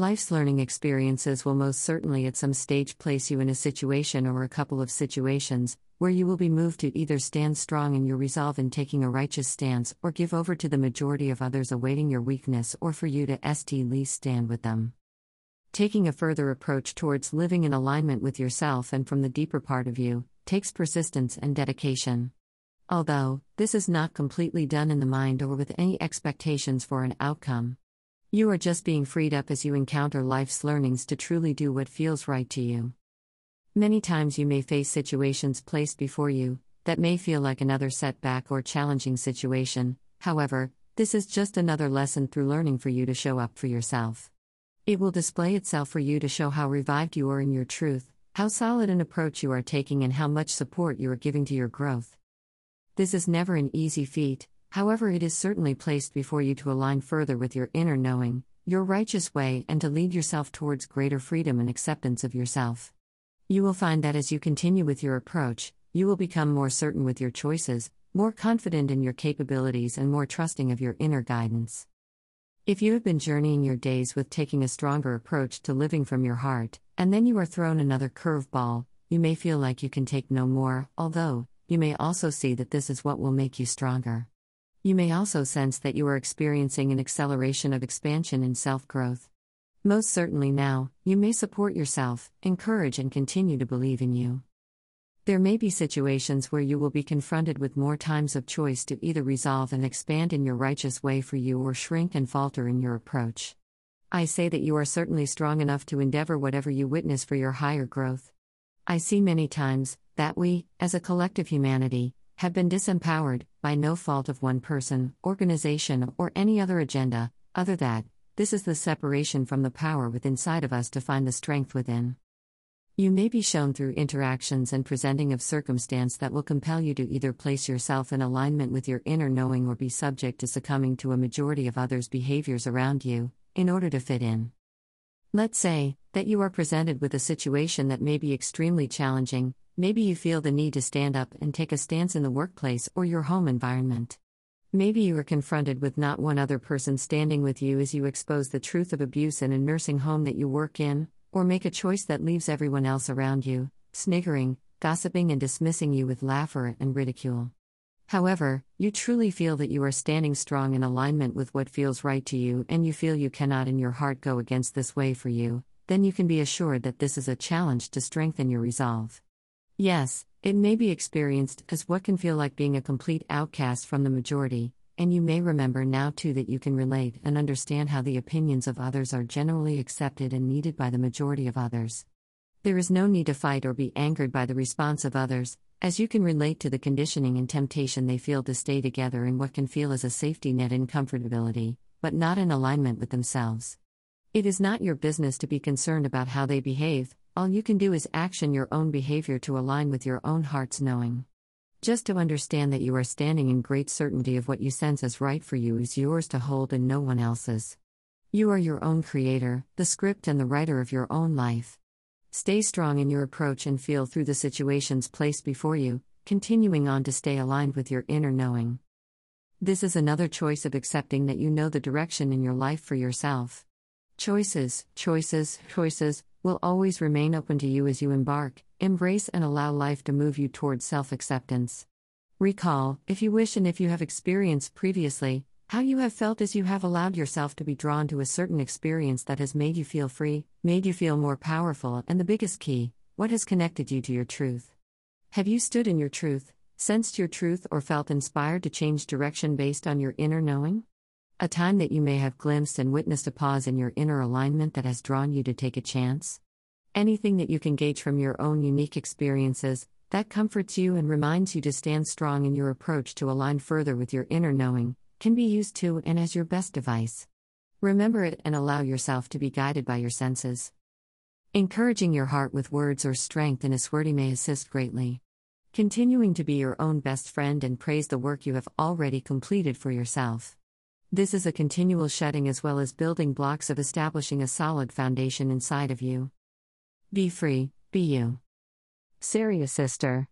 Life's learning experiences will most certainly at some stage place you in a situation or a couple of situations where you will be moved to either stand strong in your resolve in taking a righteous stance or give over to the majority of others awaiting your weakness or for you to st least stand with them. Taking a further approach towards living in alignment with yourself and from the deeper part of you takes persistence and dedication. Although, this is not completely done in the mind or with any expectations for an outcome. You are just being freed up as you encounter life's learnings to truly do what feels right to you. Many times you may face situations placed before you that may feel like another setback or challenging situation, however, this is just another lesson through learning for you to show up for yourself. It will display itself for you to show how revived you are in your truth, how solid an approach you are taking, and how much support you are giving to your growth. This is never an easy feat, however, it is certainly placed before you to align further with your inner knowing, your righteous way, and to lead yourself towards greater freedom and acceptance of yourself. You will find that as you continue with your approach, you will become more certain with your choices, more confident in your capabilities, and more trusting of your inner guidance. If you have been journeying your days with taking a stronger approach to living from your heart, and then you are thrown another curveball, you may feel like you can take no more, although, you may also see that this is what will make you stronger. You may also sense that you are experiencing an acceleration of expansion and self growth. Most certainly now, you may support yourself, encourage, and continue to believe in you. There may be situations where you will be confronted with more times of choice to either resolve and expand in your righteous way for you or shrink and falter in your approach. I say that you are certainly strong enough to endeavor whatever you witness for your higher growth. I see many times that we, as a collective humanity, have been disempowered, by no fault of one person, organization, or any other agenda, other that, this is the separation from the power within inside of us to find the strength within. You may be shown through interactions and presenting of circumstance that will compel you to either place yourself in alignment with your inner knowing or be subject to succumbing to a majority of others' behaviors around you, in order to fit in. Let's say that you are presented with a situation that may be extremely challenging, maybe you feel the need to stand up and take a stance in the workplace or your home environment. Maybe you are confronted with not one other person standing with you as you expose the truth of abuse in a nursing home that you work in, or make a choice that leaves everyone else around you, sniggering, gossiping, and dismissing you with laughter and ridicule. However, you truly feel that you are standing strong in alignment with what feels right to you and you feel you cannot in your heart go against this way for you, then you can be assured that this is a challenge to strengthen your resolve. Yes, it may be experienced as what can feel like being a complete outcast from the majority, and you may remember now too that you can relate and understand how the opinions of others are generally accepted and needed by the majority of others. There is no need to fight or be angered by the response of others, as you can relate to the conditioning and temptation they feel to stay together in what can feel as a safety net in comfortability, but not in alignment with themselves. It is not your business to be concerned about how they behave, all you can do is action your own behavior to align with your own heart's knowing. Just to understand that you are standing in great certainty of what you sense as right for you is yours to hold and no one else's. You are your own creator, the script and the writer of your own life. Stay strong in your approach and feel through the situations placed before you, continuing on to stay aligned with your inner knowing. This is another choice of accepting that you know the direction in your life for yourself. Choices, choices, choices will always remain open to you as you embark, embrace, and allow life to move you towards self acceptance. Recall, if you wish and if you have experienced previously, how you have felt as you have allowed yourself to be drawn to a certain experience that has made you feel free, made you feel more powerful, and the biggest key, what has connected you to your truth? Have you stood in your truth, sensed your truth, or felt inspired to change direction based on your inner knowing? A time that you may have glimpsed and witnessed a pause in your inner alignment that has drawn you to take a chance? Anything that you can gauge from your own unique experiences, that comforts you and reminds you to stand strong in your approach to align further with your inner knowing, can be used to and as your best device. Remember it and allow yourself to be guided by your senses. Encouraging your heart with words or strength in a swordie may assist greatly. Continuing to be your own best friend and praise the work you have already completed for yourself. This is a continual shedding as well as building blocks of establishing a solid foundation inside of you. Be free, be you. Sariah Sistar.